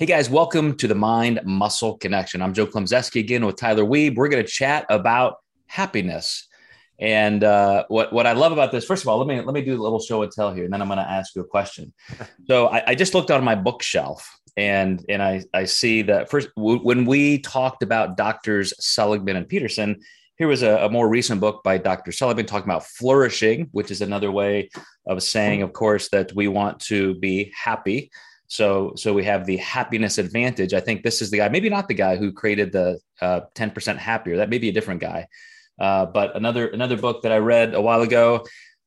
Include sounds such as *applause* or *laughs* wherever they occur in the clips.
Hey guys, welcome to the Mind Muscle Connection. I'm Joe Klemczewski again with Tyler Wiebe. We're going to chat about happiness. And uh, what what I love about this, first of all, let me let me do a little show and tell here, and then I'm going to ask you a question. *laughs* so I, I, just looked on my bookshelf, and and I I see that first w- when we talked about doctors Seligman and Peterson, here was a, a, more recent book by Dr. Seligman talking about flourishing, which is another way of saying, of course, that we want to be happy. So, so we have the happiness advantage. I think this is the guy, maybe not the guy who created the uh, 10% happier. That may be a different guy. Uh, but another another book that I read a while ago,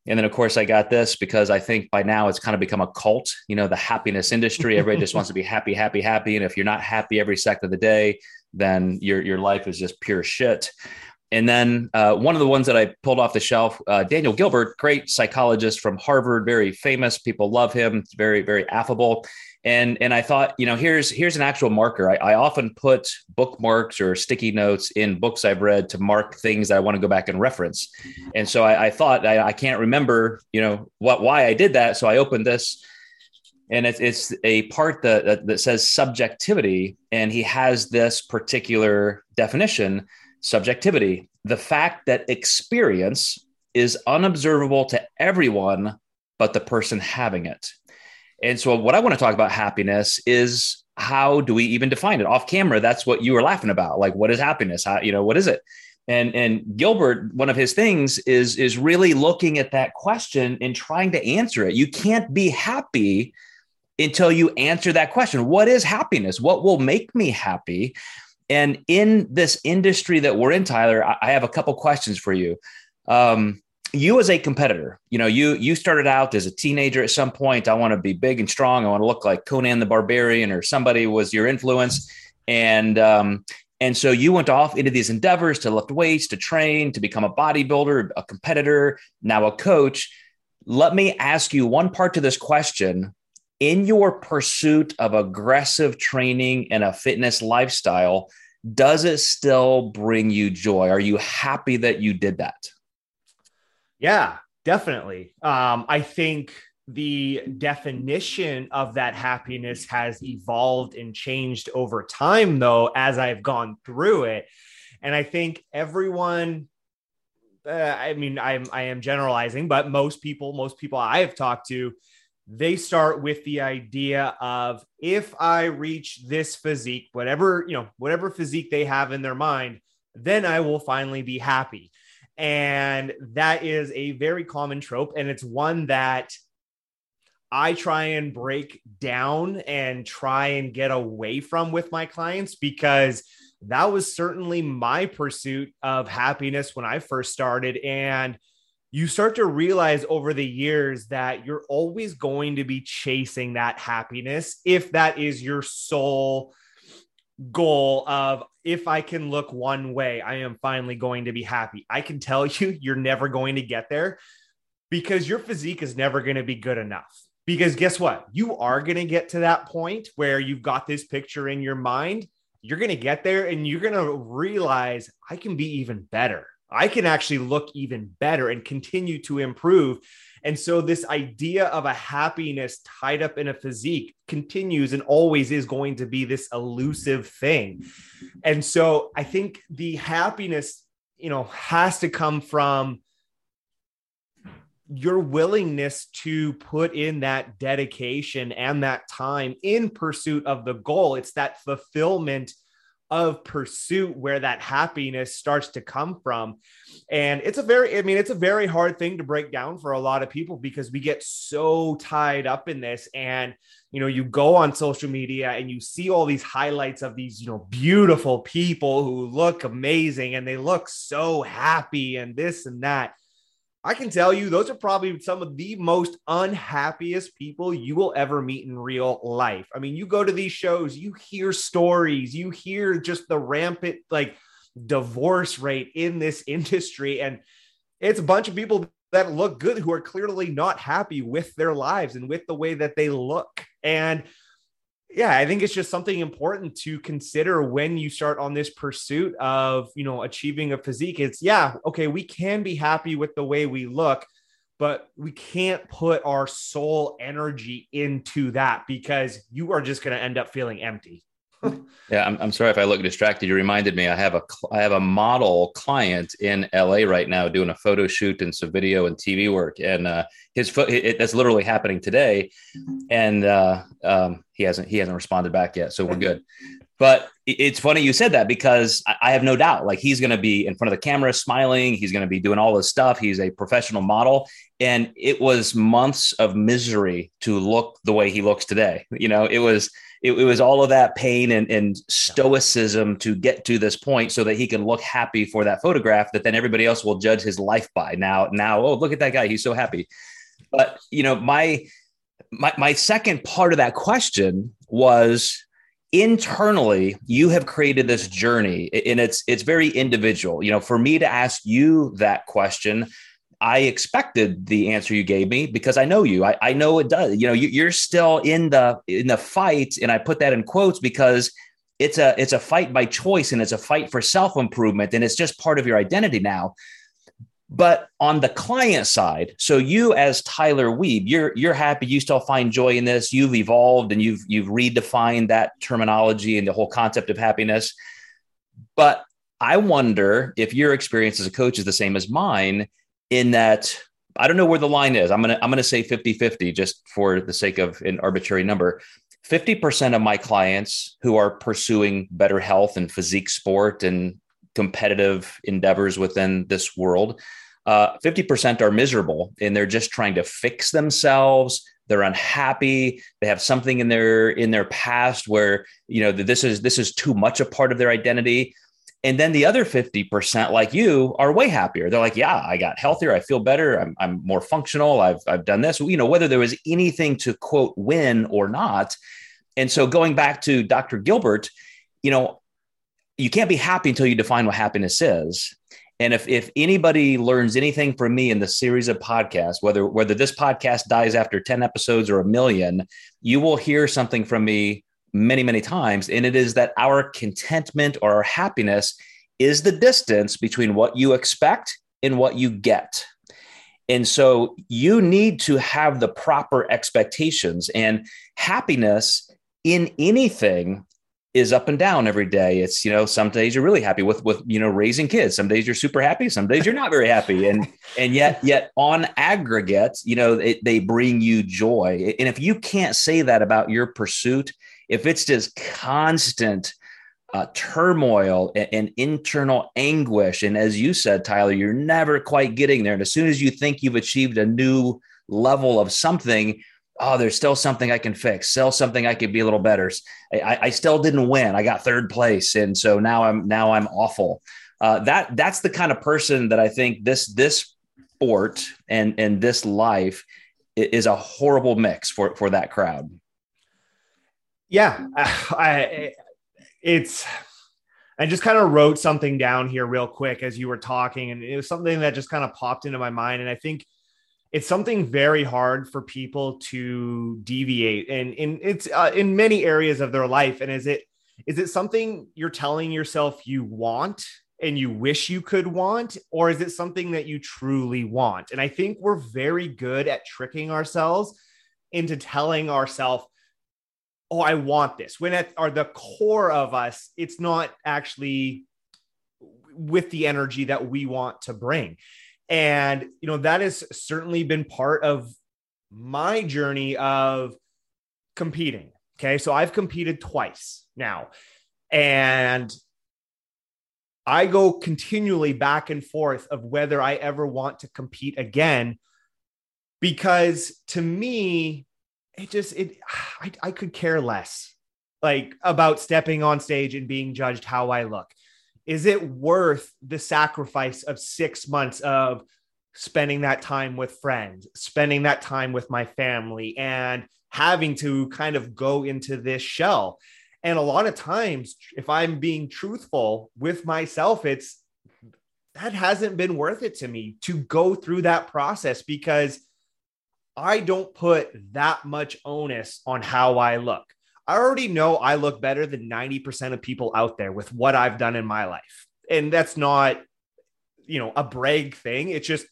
and then of course I got this because I think by now it's kind of become a cult. You know, the happiness industry. Everybody just wants to be happy, happy, happy. And if you're not happy every second of the day, then your your life is just pure shit. And then uh, one of the ones that I pulled off the shelf, uh, Daniel Gilbert, great psychologist from Harvard, very famous. People love him. Very, very affable. And and I thought, you know, here's here's an actual marker. I, I often put bookmarks or sticky notes in books I've read to mark things that I want to go back and reference. And so I, I thought I, I can't remember, you know, what why I did that. So I opened this and it's, it's a part that, that, that says subjectivity and he has this particular definition subjectivity, the fact that experience is unobservable to everyone but the person having it. And so, what I want to talk about happiness is how do we even define it off camera? That's what you were laughing about. Like, what is happiness? How, you know, what is it? And and Gilbert, one of his things is is really looking at that question and trying to answer it. You can't be happy until you answer that question. What is happiness? What will make me happy? And in this industry that we're in, Tyler, I have a couple questions for you. Um, you as a competitor, you know, you you started out as a teenager at some point. I want to be big and strong. I want to look like Conan the Barbarian, or somebody was your influence, and um, and so you went off into these endeavors to lift weights, to train, to become a bodybuilder, a competitor, now a coach. Let me ask you one part to this question. In your pursuit of aggressive training and a fitness lifestyle, does it still bring you joy? Are you happy that you did that? Yeah, definitely. Um, I think the definition of that happiness has evolved and changed over time, though, as I've gone through it. And I think everyone, uh, I mean, I'm I am generalizing, but most people, most people I have talked to, they start with the idea of if I reach this physique, whatever, you know, whatever physique they have in their mind, then I will finally be happy. And that is a very common trope. And it's one that I try and break down and try and get away from with my clients because that was certainly my pursuit of happiness when I first started. And you start to realize over the years that you're always going to be chasing that happiness if that is your sole goal of if I can look one way, I am finally going to be happy. I can tell *laughs* you, you're never going to get there because your physique is never going to be good enough. Because guess what? You are going to get to that point where you've got this picture in your mind. You're going to get there and you're going to realize I can be even better. I can actually look even better and continue to improve. And so, this idea of a happiness tied up in a physique continues and always is going to be this elusive thing. And so, I think the happiness, you know, has to come from your willingness to put in that dedication and that time in pursuit of the goal. It's that fulfillment of pursuit where that happiness starts to come from. And it's a very, I mean, it's a very hard thing to break down for a lot of people because we get so tied up in this. And, you know, you go on social media and you see all these highlights of these, you know, beautiful people who look amazing and they look so happy and this and that. I can tell you, those are probably some of the most unhappiest people you will ever meet in real life. I mean, you go to these shows, you hear stories, you hear just the rampant, like, divorce rate in this *laughs* industry. And it's a bunch of people that look good who are clearly not happy with their lives and with the way that they look. And yeah, I think it's just something important to consider when you start on this pursuit of, you know, achieving a physique. It's yeah, okay, we can be happy with the way we look, but we can't put our soul energy into that because you are just going to end up feeling empty. *laughs* yeah, I'm, I'm sorry if I look distracted. You reminded me. I have a I have a model client in LA right now doing a photo shoot and some video and TV work, and uh, his foot it, that's literally happening today, and uh, um, he hasn't he hasn't responded back yet, so we're good. But it's funny you said that because I have no doubt, like he's going to be in front of the camera, smiling. He's going to be doing all this stuff. He's a professional model, and it was months of misery to look the way he looks today. You know, it was it, it, was all of that pain and, and stoicism to get to this point so that he can look happy for that photograph that then everybody else will judge his life by now now oh look at that guy he's so happy but you know my my, my second part of that question was internally you have created this journey and it's it's very individual you know for me to ask you that question I expected the answer you gave me because I know you. I, I know it does. You know, you, are still in the in the fight, and I put that in quotes because it's a it's a fight by choice and it's a fight for self improvement, and it's just part of your identity now. But on the client side, so you as Tyler Wiebe, you're you're happy, you still find joy in this. You've evolved and you've you've redefined that terminology and the whole concept of happiness. But I wonder if your experience as a coach is the same as mine in that I don't know where the line is. I'm to I'm to say 50-50 just for the sake of an arbitrary number. 50% of my clients who are pursuing better health and physique sport and competitive endeavors within this world, uh, 50% are miserable and they're just trying to fix themselves. They're unhappy. They have something in their in their past where you know this is this is too much a part of their identity. And then the other 50%, like you, are way happier. They're like, yeah, I got healthier. I feel better. I'm, I'm more functional. I've, I've done this, you know, whether there was anything to quote win or not. And so going back to Dr. Gilbert, you know, you can't be happy until you define what happiness is. And if, if anybody learns anything from me in the series of podcasts, whether whether this podcast dies after 10 episodes or a million, you will hear something from me many, many times. And it is that our contentment or our happiness is the distance between what you expect and what you get. And so you need to have the proper expectations and happiness in anything is up and down every day. It's, you know, some days you're really happy with, with, you know, raising kids. Some days you're super happy. Some days you're not very happy. And, *laughs* and yet, yet on aggregate, you know, it, they bring you joy. And if you can't say that about your pursuit, if it's just constant uh, turmoil and, and, internal anguish, and as you said, Tyler, you're never quite getting there. And as soon as you think you've achieved a new level of something, oh, there's still something I can fix, still something I could be a little better. I, I still didn't win. I got third place, and so now I'm now I'm awful. Uh, that that's the kind of person that I think this this sport and and this life is a horrible mix for for that crowd. Yeah, I, it's. I just kind of wrote something down here real quick as you were talking, and it was something that just kind of popped into my mind. And I think it's something very hard for people to deviate, and in it's uh, in many areas of their life. And is it is it something you're telling yourself you want and you wish you could want, or is it something that you truly want? And I think we're very good at tricking ourselves into telling ourselves oh, I want this. When at are the core of us, it's not actually with the energy that we want to bring. And, you know, that has certainly been part of my journey of competing. Okay. So I've competed twice now. And I go continually back and forth of whether I ever want to compete again. Because to me, it just it *sighs* I, I could care less like about stepping on stage and being judged how I look. Is it worth the sacrifice of six months of spending that time with friends, spending that time with my family, and having to kind of go into this shell? And a lot of times, if I'm being truthful with myself, it's that hasn't been worth it to me to go through that process because I don't put that much onus on how I look. I already know I look better than 90% of people out there with what I've done in my life. And that's not, you know, a brag thing. It's just,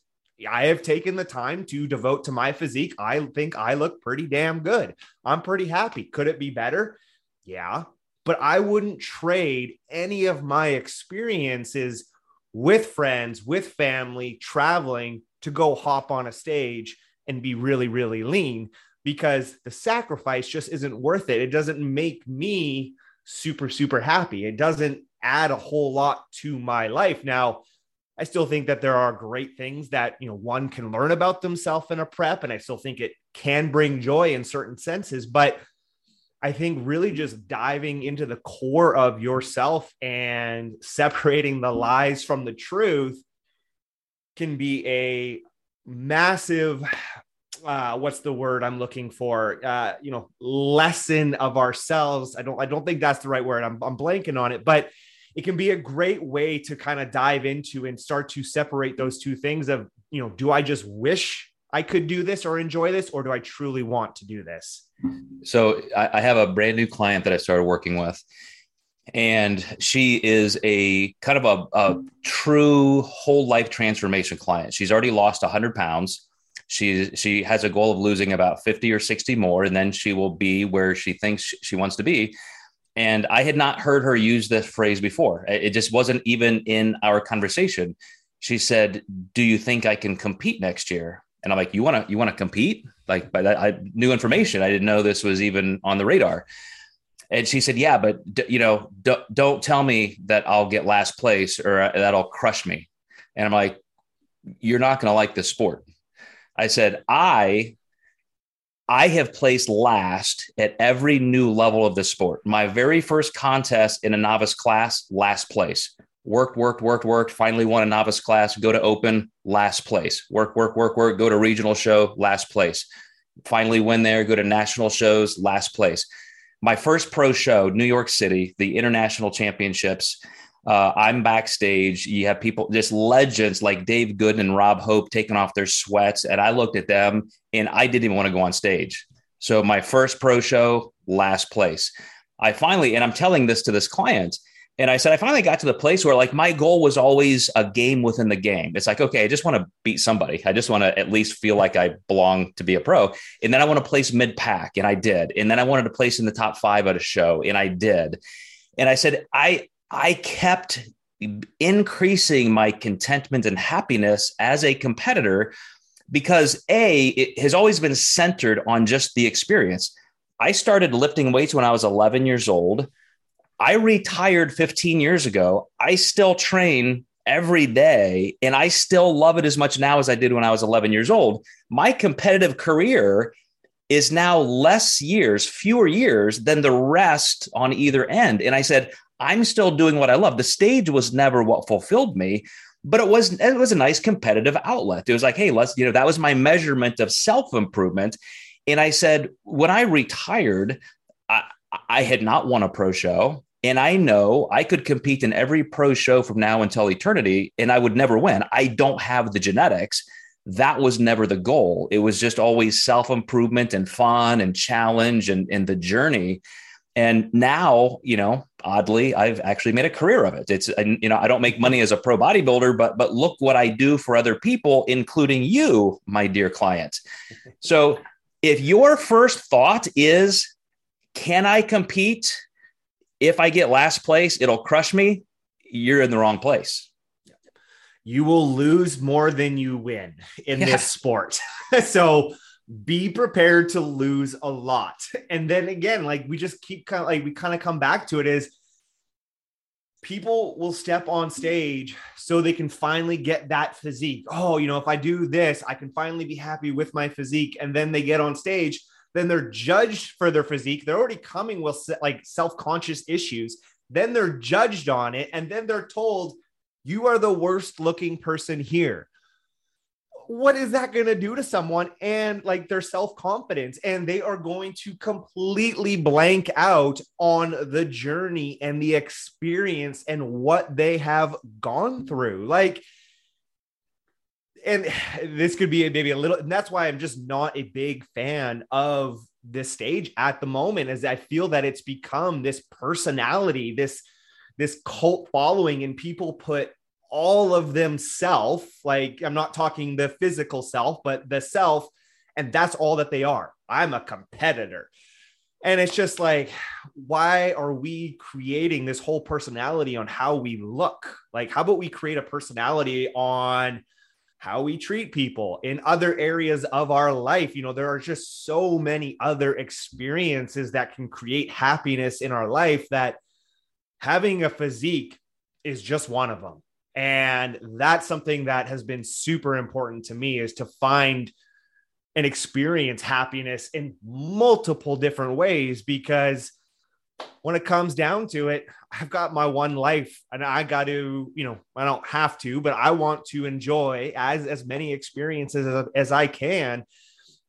I have taken the time to devote to my physique. I think I look pretty damn good. I'm pretty happy. Could it be better? Yeah. But I wouldn't trade any of my experiences with friends, with family, traveling to go hop on a stage and be really, really lean because the sacrifice just isn't worth it. It doesn't make me super, super happy. It doesn't add a whole lot to my life. Now, I still think that there are great things that, you know, one can learn about themselves in a prep. And I still think it can bring joy in certain senses. But I think really just diving into the core of yourself and *laughs* separating the lies from the truth can be a massive uh, what's the word I'm looking for? Uh, you know, lesson of ourselves. I don't, I don't think that's the right word. I'm, I'm blanking on it, but it can be a great way to kind of dive into and start to separate those two things of, you know, do I just wish I could do this or enjoy this, or do I truly want to do this? So I, I have a brand new client that I started working with, and she is a kind of a, a true whole life transformation client. She's already lost 100 pounds. She she has a goal of losing about 50 or 60 more, and then she will be where she thinks she wants to be. And I had not heard her use this phrase before. It just wasn't even in our conversation. She said, "Do you think I can compete next year?" And I'm like, "You want to you want to compete?" Like, but I, new information. I didn't know this was even on the radar. And she said, "Yeah, but you know, don't tell me that I'll get last place or uh, that'll crush me." And I'm like, "You're not going to like this sport." I said, "I I have placed last at every new level of the sport. My very first contest in a novice class, last place. Worked, worked, worked, worked. Finally won a novice class. Go to open, last place. Work, work, work, work. Go to regional show, last place. Finally win there. Go to national shows, last place. My first pro show, New York City, the international championships. Uh, I'm backstage. You have people, just legends like Dave Goodin and Rob Hope taking off their sweats. And I looked at them and I didn't even want to go on stage. So my first pro show, last place. I finally, and I'm telling this to this client, and I said, I finally got to the place where like my goal was always a game within the game. It's like, okay, I just want to beat somebody. I just want to at least feel like I belong to be a pro. And then I want to place mid pack, and I did. And then I wanted to place in the top five at a show, and I did. And I said, I I kept increasing my contentment and happiness as a competitor because A, it has always been centered on just the experience. I started lifting weights when I was 11 years old. I retired 15 years ago. I still train every day and I still love it as much now as I did when I was 11 years old. My competitive career is now less years, fewer years than the rest on either end. And I said, I'm still doing what I love. The stage was never what fulfilled me, but it was it was a nice competitive outlet. It was like, hey, let's you know that was my measurement of self improvement. And I said, when I retired, I, I had not won a pro show. And I know I could compete in every pro show from now until eternity, and I would never win. I don't have the genetics. That was never the goal. It was just always self improvement and fun and challenge and, and the journey. And now, you know, oddly, I've actually made a career of it. It's, you know, I don't make money as a pro bodybuilder, but but look what I do for other people, including you, my dear client. *laughs* So, if your first thought is, "Can I compete? If I get last place, it'll crush me," you're in the wrong place. You will lose more than you win in yeah. this sport. *laughs* so be prepared to lose a lot. *laughs* And then again, like we just keep kind of like we kind of come back to it is people will step on stage so they can finally get that physique. Oh, you know, if I do this, I can finally be happy with my physique. And then they get on stage, then they're judged for their physique. They're already coming with like self conscious issues. Then they're judged on it. And then they're told, you are the worst looking person here what is that going to do to someone and like their self confidence? And they are going to completely blank out on the journey and the experience and what they have gone through. Like, and *sighs* this could be maybe a little, and that's why I'm just not a big fan of this stage at the moment, as I feel that it's become this personality, this this cult following, and people put all of themself. Like I'm not talking the physical self, but the self, and that's all that they are. I'm a competitor. And it's just like, why are we creating this whole personality on how we look? Like, how about we create a personality on how we treat people in other areas of our life? You know, there are just so many other experiences that can create happiness in our life that having a physique is just one of them. And that's something that has been super important to me is to find and experience happiness in multiple different ways because when it comes down to it, I've got my one life and I got to, you know, I don't have to, but I want to enjoy as as many experiences as, as I can.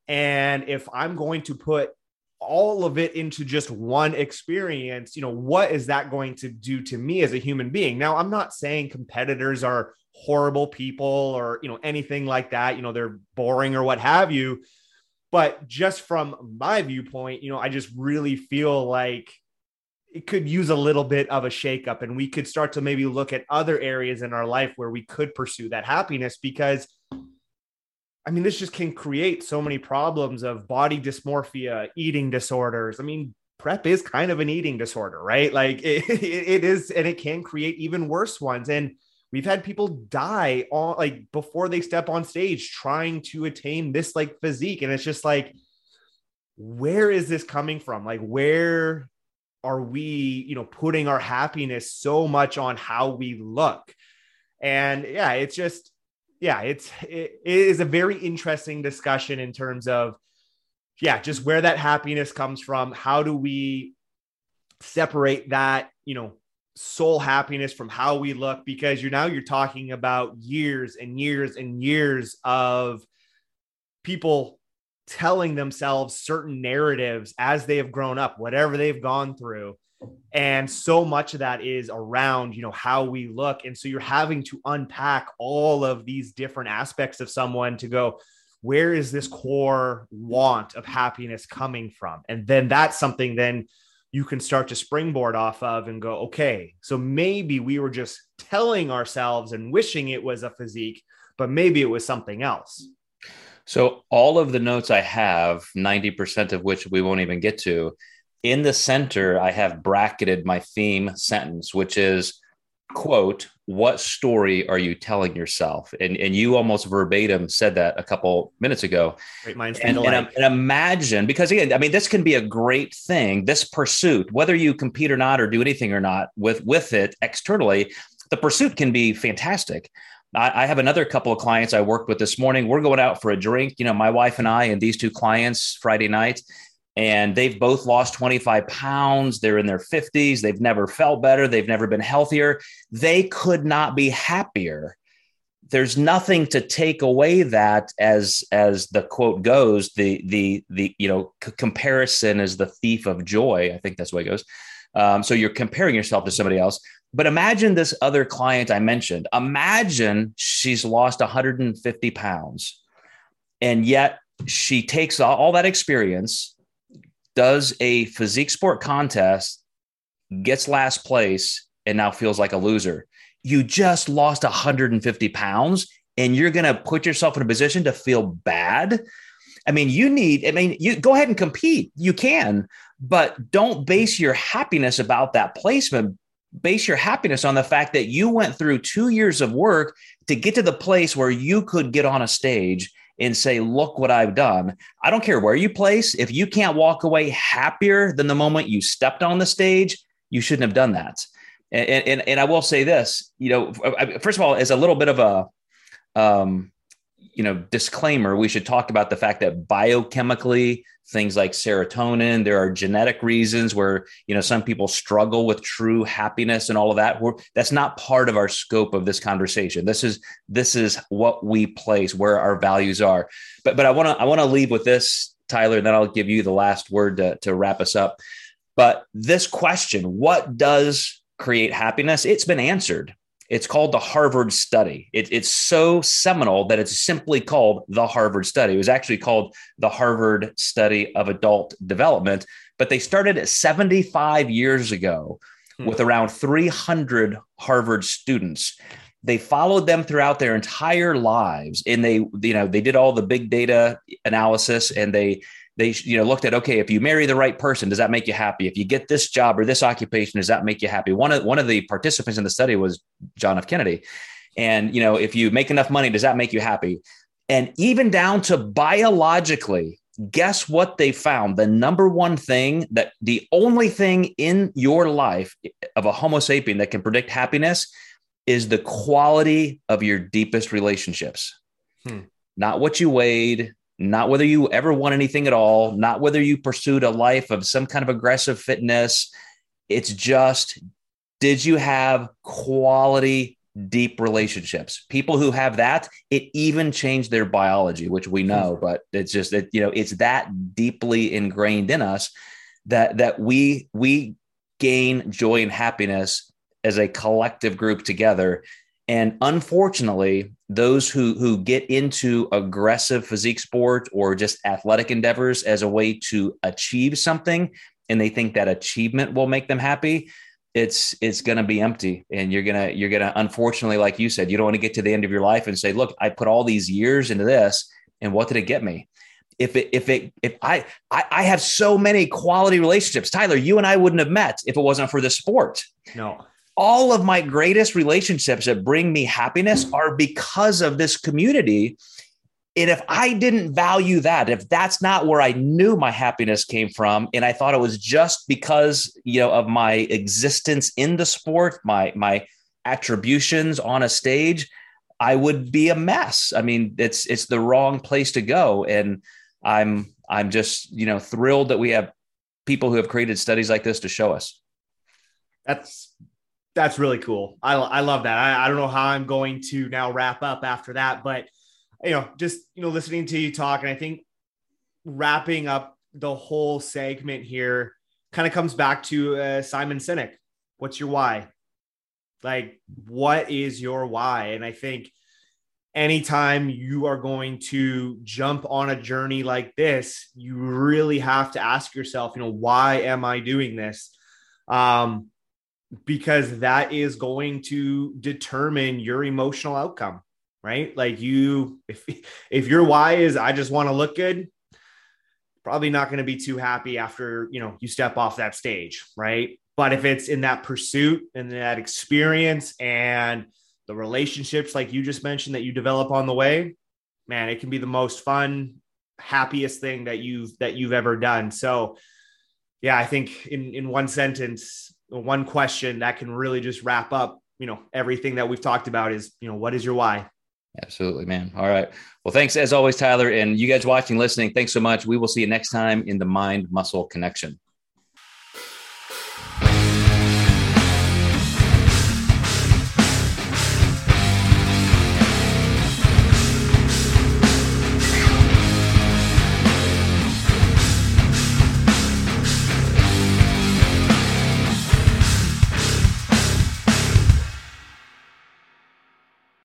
And if I'm going to put all of it into just one experience, you know, what is that going to do to me as a human being? Now, I'm not saying competitors are horrible people or you know anything like that you know they're boring or what have you but just from my viewpoint you know i just really feel like it could use a little bit of a shakeup and we could start to maybe look at other areas in our life where we could pursue that happiness because I mean, this just can create so many problems of body dysmorphia, eating disorders. I mean, prep is kind of an eating disorder, right? Like *laughs* it, it is, and it can create even worse ones. And We've had people die on like before they step on stage trying to attain this like physique. And it's just like, where is this coming from? Like, where are we, you know, putting our happiness so much on how we look? And yeah, it's just, yeah, it's, it, it is a very interesting discussion in terms of, yeah, just where that happiness comes from. How do we separate that, you know, soul happiness from how we look because you're now you're talking about years and years and years of people telling themselves certain narratives as they have grown up whatever they've gone through and so much of that is around you know how we look and so you're having to unpack all of these different aspects of someone to go where is this core want of happiness coming from and then that's something then you can start to springboard off of and go, okay, so maybe we were just telling ourselves and wishing it was a physique, but maybe it was something else. So, all of the notes I have, 90% of which we won't even get to, in the center, I have bracketed my theme sentence, which is quote what story are you telling yourself? And and you almost verbatim said that a couple minutes ago. Great minds and, and, and, imagine because again i mean this can be a great thing this pursuit whether you compete or not or do anything or not with with it externally the pursuit can be fantastic. I, I have another couple of clients I worked with this morning. We're going out for a drink, you know, my wife and I, and these two clients Friday night and they've both lost 25 pounds. They're in their 50s. They've never felt better. They've never been healthier. They could not be happier. There's nothing to take away that as as the quote goes. The the the you know c- comparison is the thief of joy. I think that's the way it goes. Um, so you're comparing yourself to somebody else. But imagine this other client I mentioned. Imagine she's lost 150 pounds, and yet she takes all, all that experience does a physique sport contest, gets last place, and now feels like a loser. You just lost 150 pounds and you're going to put yourself in a position to feel bad. I mean, you need, I mean, you go ahead and compete. You can, but don't base your happiness about that placement. Base your happiness on the fact that you went through two years of work to get to the place where you could get on a stage and say, look what I've done. I don't care where you place. If you can't walk away happier than the moment you stepped on the stage, you shouldn't have done that. And, and, and I will say this, you know, first of all, as a little bit of a, um, you know, disclaimer, we should talk about the fact that biochemically things like serotonin. There are genetic reasons where you know some people struggle with true happiness and all of that. We're, that's not part of our scope of this conversation. This is this is what we place where our values are. But but I want to I want to leave with this, Tyler. And then I'll give you the last word to, to wrap us up. But this question, what does create happiness? It's been answered. It's called the Harvard study. It, it's so seminal that it's simply called the Harvard study. It was actually called the Harvard study of adult development, but they started at 75 years ago hmm. with around 300 Harvard students. they followed them throughout their entire lives and they you know they did all the big data analysis and they they you know looked at okay if you marry the right person does that make you happy? If you get this job or this occupation does that make you happy? One of one of the participants in the study was john f. Kennedy. And you know if you make enough money does that make you happy? And even down to biologically guess what they found? The number one thing that the only thing in your life of a homo sapien that can predict happiness is the quality of your deepest relationships. Hmm. not what you weighed not whether you ever won anything at all, not whether you pursued a life of some kind of aggressive fitness. It's just, did you have quality, deep relationships? People who have that, it even changed their biology, which we know, hmm. but it's just that, you know, it's that deeply ingrained in us that, that we, we gain joy and happiness as a collective group together. And unfortunately, those who who get into aggressive physique sport or just athletic endeavors as a way to achieve something and they think that achievement will make them happy it's it's going to be empty. And you're going to you're going to unfortunately like you said you don't want to get to the end of your life and say look i put all these years into this and what did it get me? If it if it if I, I i have so many quality relationships. Tyler you and i wouldn't have met if it wasn't for the sport. No all of my greatest relationships that bring me happiness are because of this community. And if I didn't value that, if that's not where I knew my happiness came from, and I thought it was just because you know of my existence in the sport, my my attributions on a stage, I would be a mess. I mean, it's it's the wrong place to go. And I'm I'm just you know thrilled that we have people who have created studies like this to show us. That's that's really cool. I, I love that. I, I don't know how I'm going to now wrap up after that, but you know, just you know, listening to you talk, and I think wrapping up the whole segment here kind of comes back to uh, Simon Sinek. What's your why? Like, what is your why? And I think anytime you are going to jump on a journey like this, you really have to ask yourself, you know, why am I doing this? Um, because that is going to determine your emotional outcome right? Like you if if your why is i just want to look good probably not going to be too happy after you know you step off that stage right? But if it's in that pursuit and that experience and the relationships like you just mentioned that you develop on the way man it can be the most fun happiest thing that you've that you've ever done. So yeah i think in in one sentence one question that can really just wrap up, you know, everything that we've talked about is, you know, what is your why? Absolutely, man. All right. Well, thanks as always, Tyler. And you guys watching, listening, thanks so much. We will see you next time in the Mind Muscle Connection.